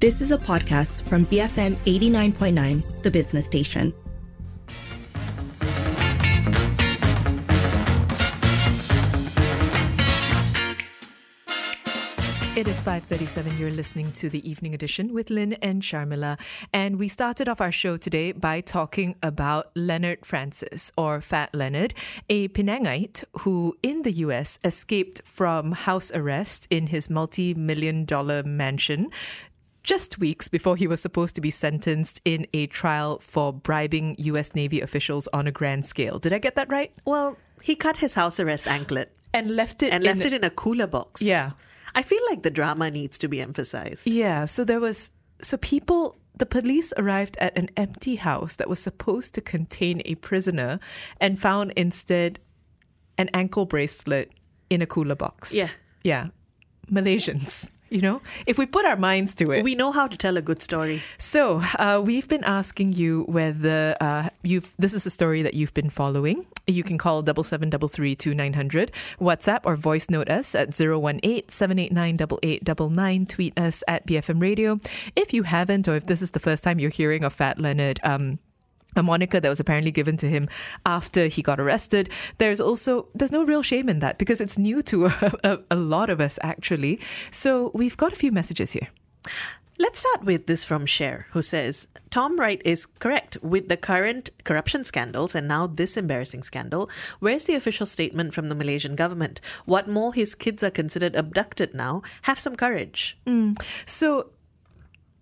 This is a podcast from BFM 89.9, the business station. It is 5:37. You're listening to the evening edition with Lynn and Sharmila, and we started off our show today by talking about Leonard Francis or Fat Leonard, a Penangite who in the US escaped from house arrest in his multi-million dollar mansion just weeks before he was supposed to be sentenced in a trial for bribing US Navy officials on a grand scale. Did I get that right? Well, he cut his house arrest anklet And left it and left it in a cooler box. Yeah. I feel like the drama needs to be emphasized. Yeah, so there was so people the police arrived at an empty house that was supposed to contain a prisoner and found instead an ankle bracelet in a cooler box. Yeah. Yeah. Malaysians, you know? If we put our minds to it. We know how to tell a good story. So uh, we've been asking you whether uh, you've this is a story that you've been following. You can call double seven double three two nine hundred, WhatsApp or voice note us at 018-789-8899, tweet us at BFM Radio. If you haven't, or if this is the first time you're hearing of Fat Leonard, um, a moniker that was apparently given to him after he got arrested. There's also there's no real shame in that because it's new to a, a, a lot of us actually. So we've got a few messages here. Let's start with this from Cher, who says Tom Wright is correct. With the current corruption scandals and now this embarrassing scandal, where's the official statement from the Malaysian government? What more? His kids are considered abducted now. Have some courage. Mm. So,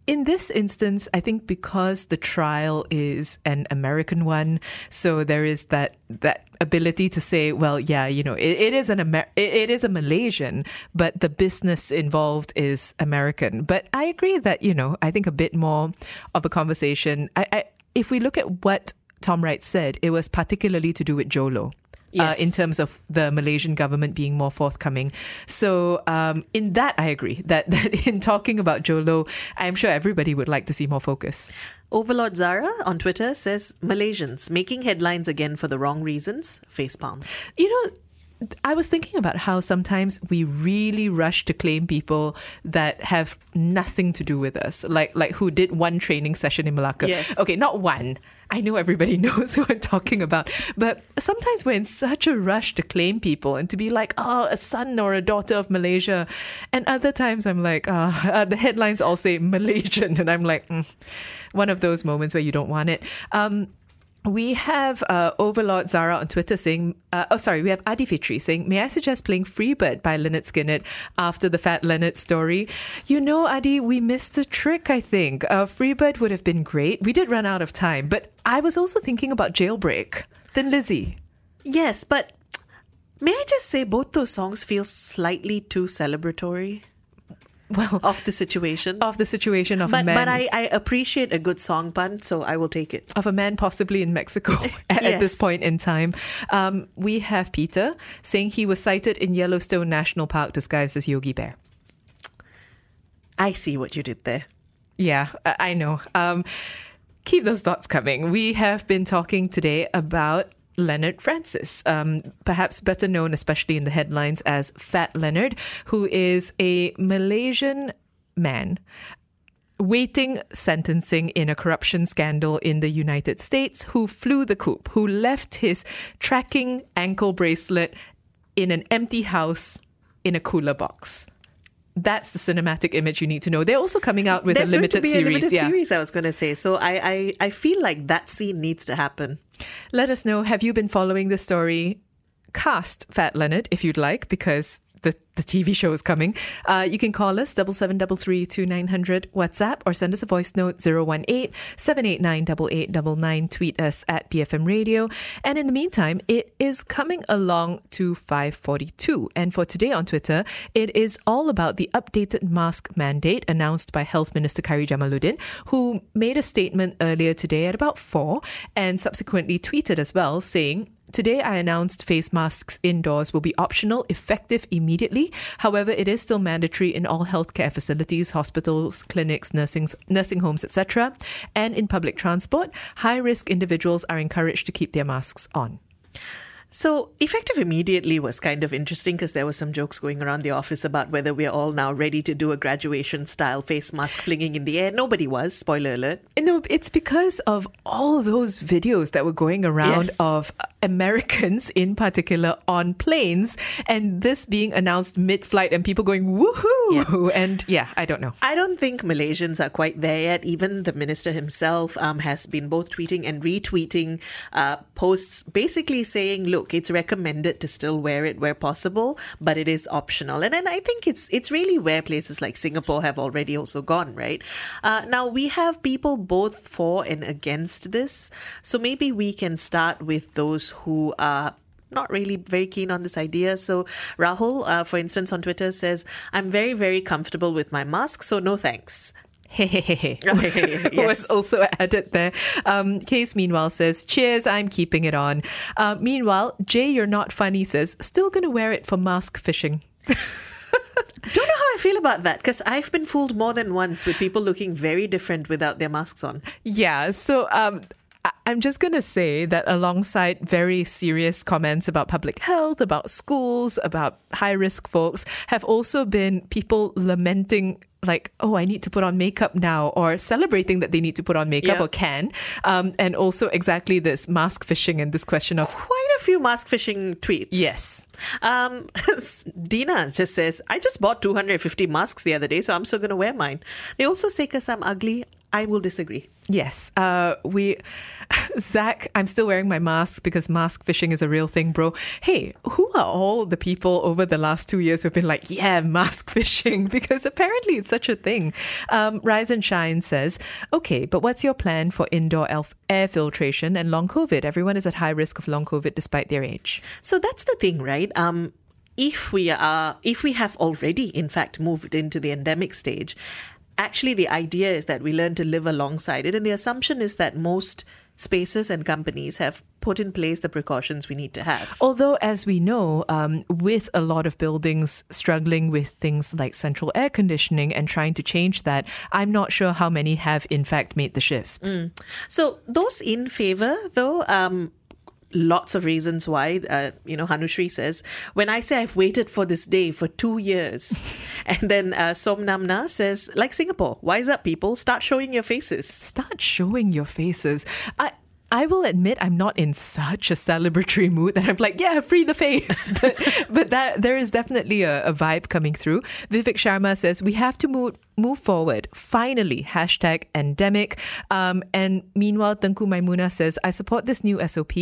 in this instance, I think because the trial is an American one, so there is that that ability to say, well, yeah, you know, it, it is an Amer- it, it is a Malaysian, but the business involved is American. But I agree that you know, I think a bit more of a conversation. I, I if we look at what Tom Wright said, it was particularly to do with Jho Low Yes. uh, in terms of the Malaysian government being more forthcoming. So, um, in that, I agree that, that in talking about Jho Low, I'm sure everybody would like to see more focus. Overlord Zara on Twitter says Malaysians making headlines again for the wrong reasons. Facepalm. You know, I was thinking about how sometimes we really rush to claim people that have nothing to do with us, like like who did one training session in Malacca. Yes. Okay, not one. I know everybody knows who I'm talking about, but sometimes we're in such a rush to claim people and to be like, oh, a son or a daughter of Malaysia, and other times I'm like, oh, uh, the headlines all say Malaysian, and I'm like, mm, one of those moments where you don't want it. Um, we have uh, Overlord Zara on Twitter saying, uh, oh, sorry, we have Adi Fitri saying, may I suggest playing Freebird by Lynyrd Skynyrd after the Fat Leonard story? You know, Adi, we missed a trick, I think. Uh, Freebird would have been great. We did run out of time, but I was also thinking about Jailbreak. Thin Lizzy. Yes, but may I just say both those songs feel slightly too celebratory Well, of the situation. of the situation of a but man. but I, I appreciate a good song pun, so I will take it. of a man possibly in Mexico at, at this point in time. Um, we have Peter saying he was sighted in Yellowstone National Park disguised as Yogi Bear. I see what you did there. Yeah, I I know. Um, keep those thoughts coming. We have been talking today about Leonard Francis, um, perhaps better known, especially in the headlines, as Fat Leonard, who is a Malaysian man waiting sentencing in a corruption scandal in the United States, who flew the coop, who left his tracking ankle bracelet in an empty house in a cooler box. That's the cinematic image you need to know. They're also coming out with There's a going limited to be series. a limited yeah. series. I was going to say. So I, I I feel like that scene needs to happen. Let us know. Have you been following the story? Cast Fat Leonard if you'd like, because the, the TV show is coming. Uh, you can call us double seven double three two nine hundred WhatsApp or send us a voice note 018 789 8899. Tweet us at BFM Radio. And in the meantime, it is coming along to 542. And for today on Twitter, it is all about the updated mask mandate announced by Health Minister Khairy Jamaluddin, who made a statement earlier today at about 4 and subsequently tweeted as well saying, Today, I announced face masks indoors will be optional, effective immediately. However, it is still mandatory in all healthcare facilities, hospitals, clinics, nursing, nursing homes, etc. And in public transport, high risk individuals are encouraged to keep their masks on. So, effective immediately was kind of interesting because there were some jokes going around the office about whether we're all now ready to do a graduation style face mask flinging in the air. Nobody was, spoiler alert. No, it's because of all those videos that were going around Yes. of Americans in particular on planes and this being announced mid flight and people going woohoo. And yeah, I don't know. I don't think Malaysians are quite there yet. Even the minister himself um, has been both tweeting and retweeting uh, posts basically saying, look, it's recommended to still wear it where possible, but it is optional. And then I think it's it's really where places like Singapore have already also gone, right? Uh, now, we have people both for and against this. So maybe we can start with those who are not really very keen on this idea. So Rahul, uh, for instance, on Twitter says, "I'm very, very comfortable with my mask, so no thanks." Hey, hey, hey, hey. Yes. was also added there. Um, Case, meanwhile, says, Cheers, I'm keeping it on. Uh, meanwhile, Jay, you're not funny, says, Still going to wear it for mask fishing. Don't know how I feel about that because I've been fooled more than once with people looking very different without their masks on. Yeah, so um, I'm just going to say that alongside very serious comments about public health, about schools, about high risk folks, have also been people lamenting. Like, oh, I need to put on makeup now, or celebrating that they need to put on makeup Yeah. or can. Um, and also, exactly this mask fishing and this question of, Quite a few mask fishing tweets. yes, Um, Dina just says, I just bought 250 masks the other day, so I'm still going to wear mine. They also say, because I'm ugly, I will disagree. Yes. Uh, we, Zach, I'm still wearing my mask because mask fishing is a real thing, bro. Hey, who are all the people over the last two years who've been like, yeah, mask fishing? Because apparently it's such a thing. Um, Rise and Shine says, okay, but what's your plan for indoor elf- air filtration and long COVID? Everyone is at high risk of long COVID despite their age. So that's the thing, right? Um, if we are, if we have already, in fact, moved into the endemic stage, actually the idea is that we learn to live alongside it, and the assumption is that most spaces and companies have put in place the precautions we need to have. Although, as we know, um, with a lot of buildings struggling with things like central air conditioning and trying to change that, I'm not sure how many have in fact made the shift. So those in favor, though, um, lots of reasons why. Uh, you know, Hanushri says, when I say I've waited for this day for two years, and then uh, Somnamna says, like Singapore, wise up, people, start showing your faces. Start showing your faces. I. I will admit I'm not in such a celebratory mood that I'm like, yeah, free the face. But but that there is definitely a, a vibe coming through. Vivek Sharma says we have to move move forward. Finally, hashtag endemic. Um, and meanwhile, Tengku Maimuna says, I support this new SOP,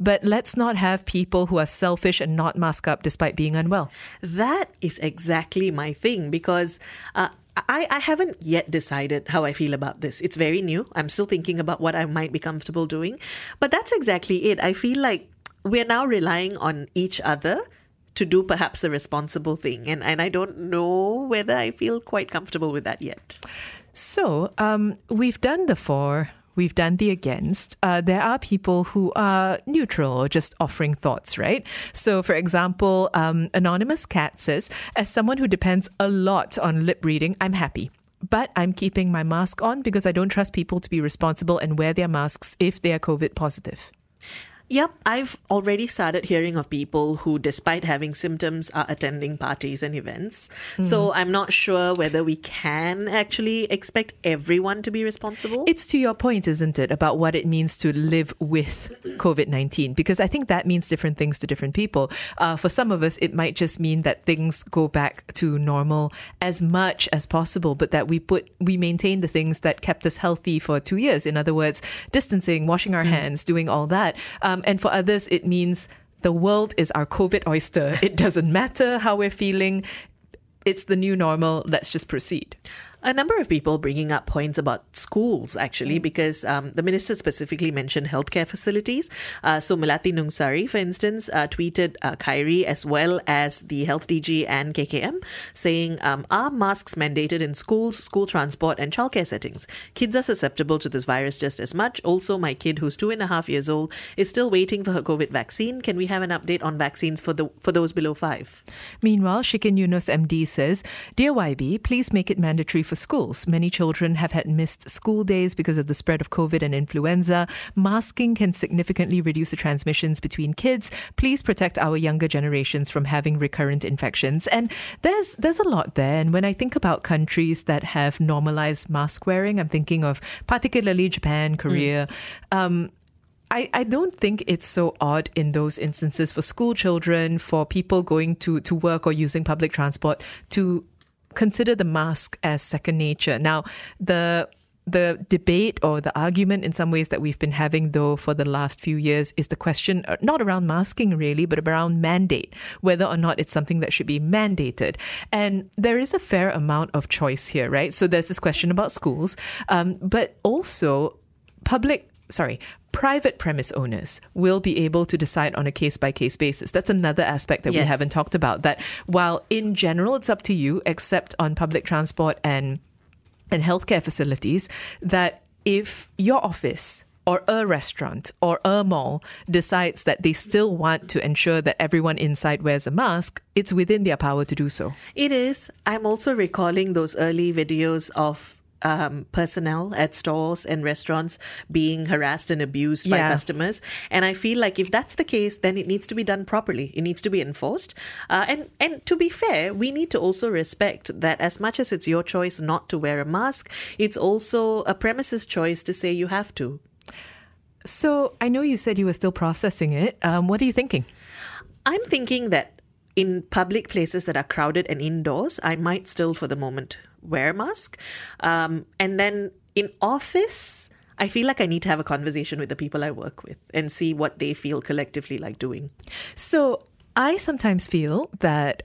but let's not have people who are selfish and not mask up despite being unwell. That is exactly my thing because uh, I, I haven't yet decided how I feel about this. It's very new. I'm still thinking about what I might be comfortable doing. But that's exactly it. I feel like we're now relying on each other to do perhaps the responsible thing. And, and I don't know whether I feel quite comfortable with that yet. So um, we've done the for, we've done the against. Uh, there are people who are neutral or just offering thoughts, right? So, for example, um, Anonymous Cat says, as someone who depends a lot on lip reading, I'm happy. But I'm keeping my mask on because I don't trust people to be responsible and wear their masks if they are COVID positive. Yep, I've already started hearing of people who, despite having symptoms, are attending parties and events. So I'm not sure whether we can actually expect everyone to be responsible. It's to your point, isn't it, about what it means to live with COVID 19? Because I think that means different things to different people. Uh, for some of us, it might just mean that things go back to normal as much as possible, but that we put, we maintain the things that kept us healthy for two years. In other words, distancing, washing our hands, doing all that. Um, Um, and for others, it means the world is our COVID oyster. It doesn't matter how we're feeling. It's the new normal. Let's just proceed. A number of people bringing up points about schools, actually, because um, the minister specifically mentioned healthcare facilities. Uh, so, Melati Nungsari, for instance, uh, tweeted uh, Khairy as well as the health DG and KKM saying, um, Are masks mandated in schools, school transport, and childcare settings? Kids are susceptible to this virus just as much. Also, my kid, who's two and a half years old, is still waiting for her COVID vaccine. Can we have an update on vaccines for the for those below five? Meanwhile, Shikin Yunus MD says, Dear YB, please make it mandatory for schools. Many children have had missed school days because of the spread of COVID and influenza. Masking can significantly reduce the transmissions between kids. Please protect our younger generations from having recurrent infections. And there's there's a lot there. And when I think about countries that have normalized mask wearing, I'm thinking of particularly Japan, Korea. Um, I, I don't think it's so odd in those instances for school children, for people going to, to work or using public transport to consider the mask as second nature. Now, the the debate or the argument in some ways that we've been having though for the last few years is the question uh, not around masking really but around mandate whether or not it's something that should be mandated and there is a fair amount of choice here right so there's this question about schools um, but also public sorry, private premise owners will be able to decide on a case by case basis. That's another aspect that Yes. we haven't talked about. That while in general it's up to you, except on public transport and and healthcare facilities, that if your office or a restaurant or a mall decides that they still want to ensure that everyone inside wears a mask, it's within their power to do so. It is. I'm also recalling those early videos of um, personnel at stores and restaurants being harassed and abused by customers. And I feel like if that's the case, then it needs to be done properly. It needs to be enforced. Uh, and and to be fair, we need to also respect that as much as it's your choice not to wear a mask, it's also a premises choice to say you have to. So I know you said you were still processing it. Um, what are you thinking? I'm thinking that in public places that are crowded and indoors, I might still, for the moment, wear a mask. Um, and then in office, I feel like I need to have a conversation with the people I work with and see what they feel collectively like doing. So I sometimes feel that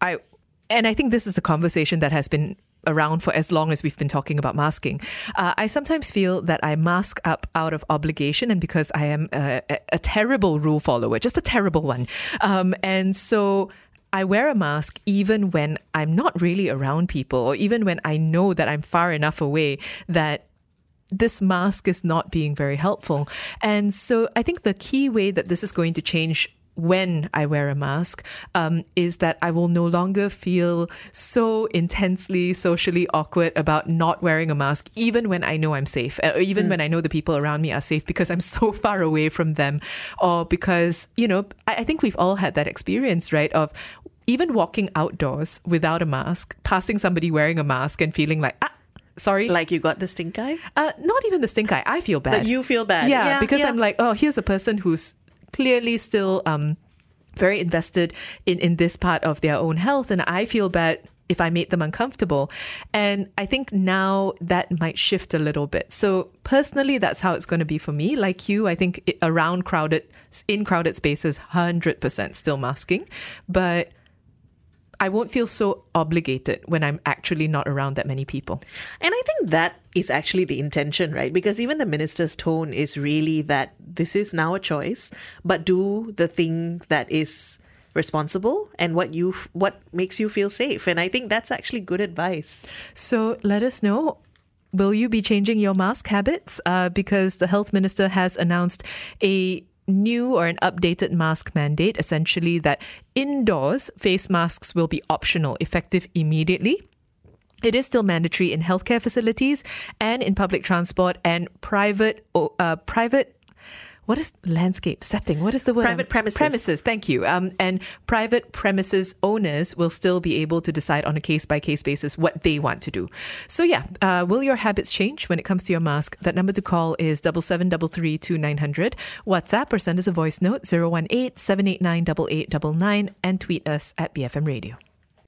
I, and I think this is a conversation that has been around for as long as we've been talking about masking. Uh, I sometimes feel that I mask up out of obligation and because I am a, a, terrible rule follower, just a terrible one. Um, and so I wear a mask even when I'm not really around people or even when I know that I'm far enough away that this mask is not being very helpful. And so I think the key way that this is going to change when I wear a mask um, is that I will no longer feel so intensely socially awkward about not wearing a mask, even when I know I'm safe, uh, or even when I know the people around me are safe because I'm so far away from them, or because, you know, I, I think we've all had that experience, right? Of even walking outdoors without a mask, passing somebody wearing a mask and feeling like, ah, sorry, Like you got the stink eye? uh, not even the stink eye. I feel bad. But you feel bad. Yeah, because yeah. I'm like, oh, here's a person who's clearly still um, very invested in, in this part of their own health. And I feel bad if I made them uncomfortable. And I think now that might shift a little bit. So personally, that's how it's going to be for me. Like you, I think around crowded, in crowded spaces, 100% still masking. But I won't feel so obligated when I'm actually not around that many people. And I think that is actually the intention, right? Because even the minister's tone is really that this is now a choice, but do the thing that is responsible and what you what makes you feel safe. And I think that's actually good advice. So let us know. Will you be changing your mask habits? Uh, because the health minister has announced a new or an updated mask mandate, essentially that indoors face masks will be optional, effective immediately. It is still mandatory in healthcare facilities and in public transport and private uh, private what is landscape setting? What is the word? Private premises. Premises. Thank you. Um, and private premises owners will still be able to decide on a case by case basis what they want to do. So yeah, uh, will your habits change when it comes to your mask? That number to call is double seven double three two nine hundred. WhatsApp or send us a voice note 018 789 8899 and tweet us at BFM Radio.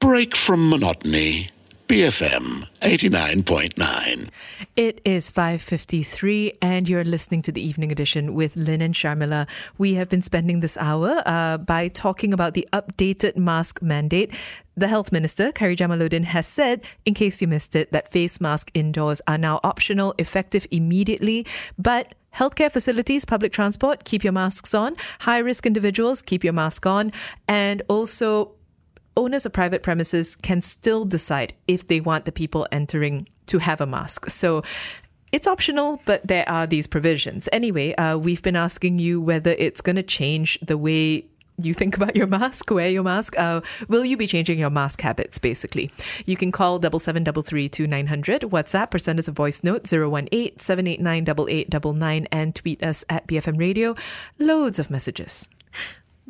Break from monotony. BFM 89.9. It is 5.53 and you're listening to the evening edition with Lynn and Sharmila. We have been spending this hour uh, by talking about the updated mask mandate. The health minister, Khairy Jamaluddin, has said, in case you missed it, that face masks indoors are now optional, effective immediately, but Healthcare facilities, public transport, keep your masks on. High risk individuals, keep your mask on. And also, owners of private premises can still decide if they want the people entering to have a mask. So it's optional, but there are these provisions. Anyway, uh, we've been asking you whether it's going to change the way you think about your mask, wear your mask. Uh, will you be changing your mask habits, basically? You can call 7733 WhatsApp, or send us a voice note 018 789 8899 and tweet us at BFM Radio. Loads of messages.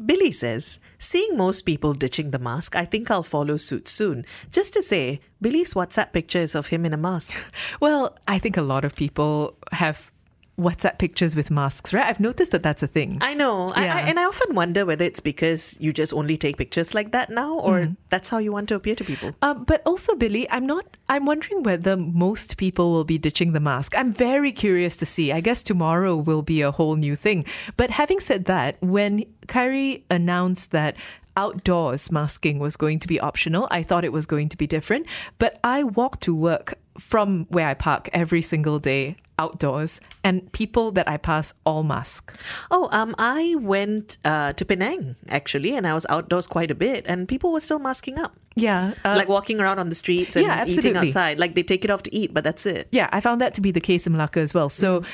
Billy says, seeing most people ditching the mask, I think I'll follow suit soon. Just to say, Billy's WhatsApp picture is of him in a mask. Well, I think a lot of people have WhatsApp pictures with masks, right? I've noticed that that's a thing. I know. I, I, Yeah. and I often wonder whether it's because you just only take pictures like that now or Mm-hmm. that's how you want to appear to people. Um, but also, Billy, I'm not. I'm wondering whether most people will be ditching the mask. I'm very curious to see. I guess tomorrow will be a whole new thing. But having said that, when Khairy announced that outdoors masking was going to be optional, I thought it was going to be different. But I walk to work from where I park every single day outdoors, and people that I pass all mask. Oh, um, I went uh, to Penang actually, and I was outdoors quite a bit, and people were still masking up, Yeah, uh, like walking around on the streets and yeah, eating outside. Like they take it off to eat, but that's it. Yeah, I found that to be the case in Malacca as well. So,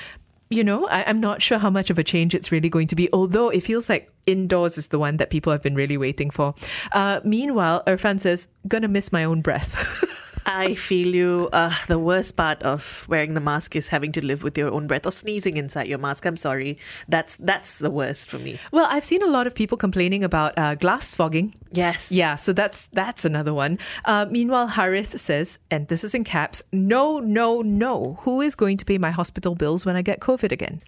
you know, I, I'm not sure how much of a change it's really going to be, although it feels like indoors is the one that people have been really waiting for. Uh, meanwhile, Irfan says, gonna miss my own breath. I feel you. Uh, the worst part of wearing the mask is having to live with your own breath or sneezing inside your mask. I'm sorry. That's that's the worst for me. well, I've seen a lot of people complaining about uh, glass fogging. Yes. Yeah, so that's that's another one. Uh, meanwhile, Harith says, and this is in caps, no, no, no. Who is going to pay my hospital bills when I get COVID again?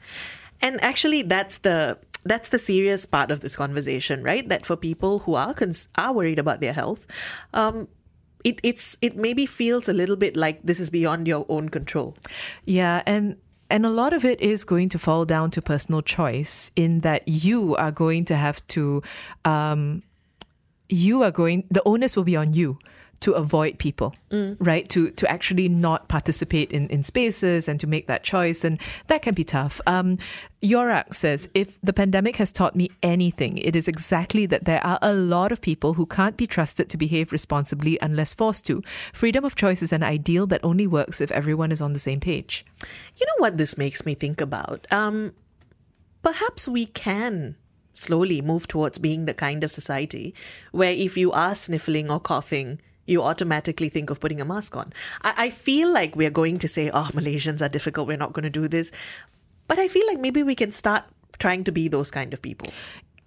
And actually, that's the that's the serious part of this conversation, right? That for people who are cons- are worried about their health, um, it it's it maybe feels a little bit like this is beyond your own control. Yeah, and and a lot of it is going to fall down to personal choice in that you are going to have to um you are going the onus will be on you to avoid people right? To to actually not participate in in spaces and to make that choice and that can be tough. Um Yorak says if the pandemic has taught me anything it is exactly that there are a lot of people who can't be trusted to behave responsibly unless forced to. Freedom of choice is an ideal that only works if everyone is on the same page. You know what this makes me think about? Um, perhaps we can slowly move towards being the kind of society where if you are sniffling or coughing, you automatically think of putting a mask on. I, I feel like we're going to say, oh, Malaysians are difficult, we're not going to do this. But I feel like maybe we can start trying to be those kind of people.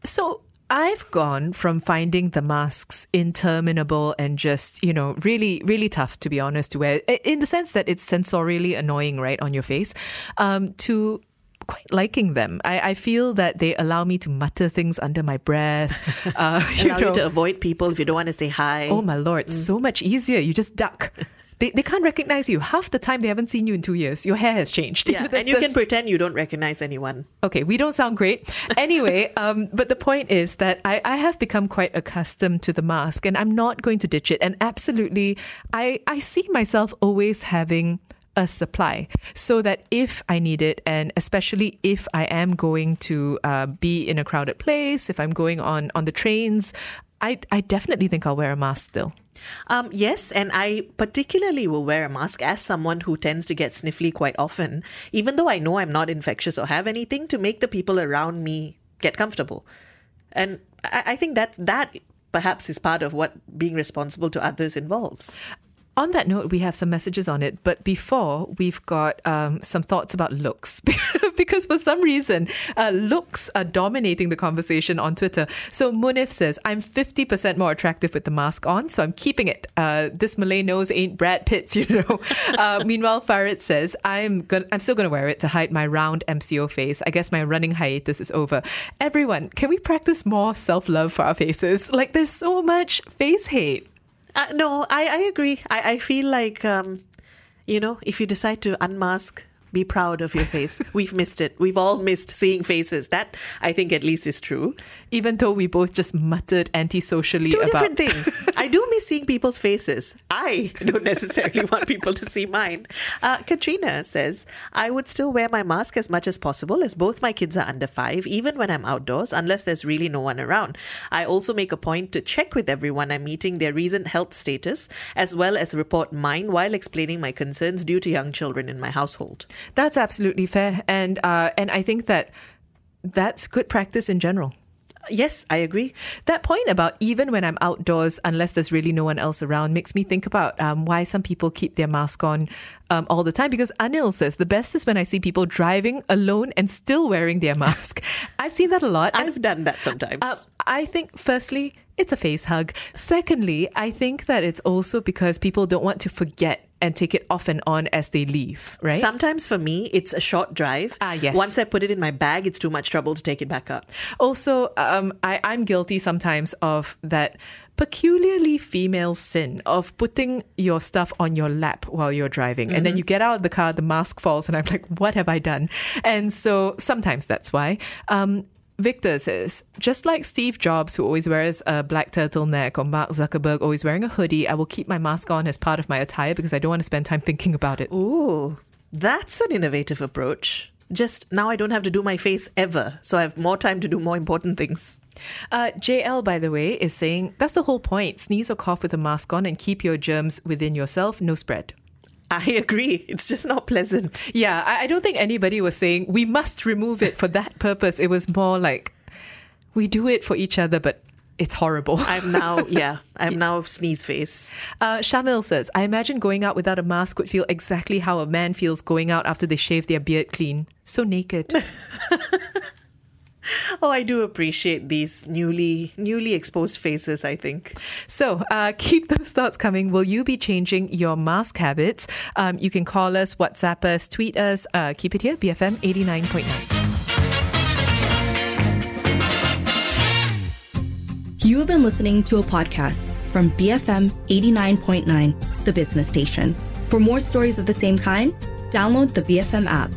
So I've gone from finding the masks interminable and just, you know, really, really tough to be honest to wear, in the sense that it's sensorially annoying, right, on your face, um, to quite liking them. I, I feel that they allow me to mutter things under my breath. Uh, you Allow know, you to avoid people if you don't want to say hi. oh my lord, so much easier. You just duck. They, they can't recognize you. Half the time they haven't seen you in two years. Your hair has changed. yeah, and you can pretend you don't recognize anyone. Okay, we don't sound great. Anyway, um, but the point is that I, I have become quite accustomed to the mask and I'm not going to ditch it. And absolutely, I, I see myself always having a supply so that if I need it, and especially if I am going to uh, be in a crowded place, if I'm going on, on the trains, I, I definitely think I'll wear a mask still. Um, yes, and I particularly will wear a mask as someone who tends to get sniffly quite often, even though I know I'm not infectious or have anything, to make the people around me get comfortable. And I, I think that that perhaps is part of what being responsible to others involves. On that note, we have some messages on it, but before we've got um, some thoughts about looks because for some reason, uh, looks are dominating the conversation on Twitter. So Munif says, I'm 50% more attractive with the mask on, so I'm keeping it. Uh, this Malay nose ain't Brad Pitt's, you know. uh, meanwhile, Farid says, I'm, gonna, I'm still to wear it to hide my round MCO face. I guess my running hiatus is over. Everyone, can we practice more self love for our faces? Like, there's so much face hate. Uh, no, I, I agree. I, I feel like, um, you know, if you decide to unmask, be proud of your face. We've missed it. We've all missed seeing faces. That, I think, at least is true. even though we both just muttered antisocially Two about different things. I do miss seeing people's faces. I don't necessarily want people to see mine. Uh, Katrina says, I would still wear my mask as much as possible as both my kids are under five, even when I'm outdoors, unless there's really no one around. I also make a point to check with everyone I'm meeting their recent health status, as well as report mine while explaining my concerns due to young children in my household. That's absolutely fair and uh, and I think that that's good practice in general. Yes, I agree. That point about even when I'm outdoors, unless there's really no one else around, makes me think about um, why some people keep their mask on um, all the time. Because Anil says the best is when I see people driving alone and still wearing their mask. I've seen that a lot. I've done that sometimes. uh, I think, firstly, it's a face hug. Secondly, I think that it's also because people don't want to forget and take it off and on as they leave, right? Sometimes for me, it's a short drive. Ah, yes. Once I put it in my bag, it's too much trouble to take it back up. Also, um, I, I'm guilty sometimes of that peculiarly female sin of putting your stuff on your lap while you're driving. And then you get out of the car, the mask falls, and I'm like, what have I done? And so sometimes that's why. Um, Victor says, just like Steve Jobs, who always wears a black turtleneck, or Mark Zuckerberg always wearing a hoodie, I will keep my mask on as part of my attire because I don't want to spend time thinking about it. Ooh, that's an innovative approach. Just now I don't have to do my face ever, so I have more time to do more important things. Uh, JL, by the way, is saying that's the whole point. Sneeze or cough with a mask on and keep your germs within yourself, no spread. I agree. It's just not pleasant. Yeah, I, I don't think anybody was saying we must remove it for that purpose. It was more like we do it for each other, but it's horrible. I'm now, yeah, I'm now sneeze face. Uh, Shamil says, I imagine going out without a mask would feel exactly how a man feels going out after they shave their beard clean. So naked. Oh, I do appreciate these newly newly exposed faces, I think. So uh, keep those thoughts coming. Will you be changing your mask habits? Um, you can call us, WhatsApp us, tweet us. Uh, keep it here, BFM 89.9. You have been listening to a podcast from BFM 89.9, the business station. For more stories of the same kind, download the BFM app.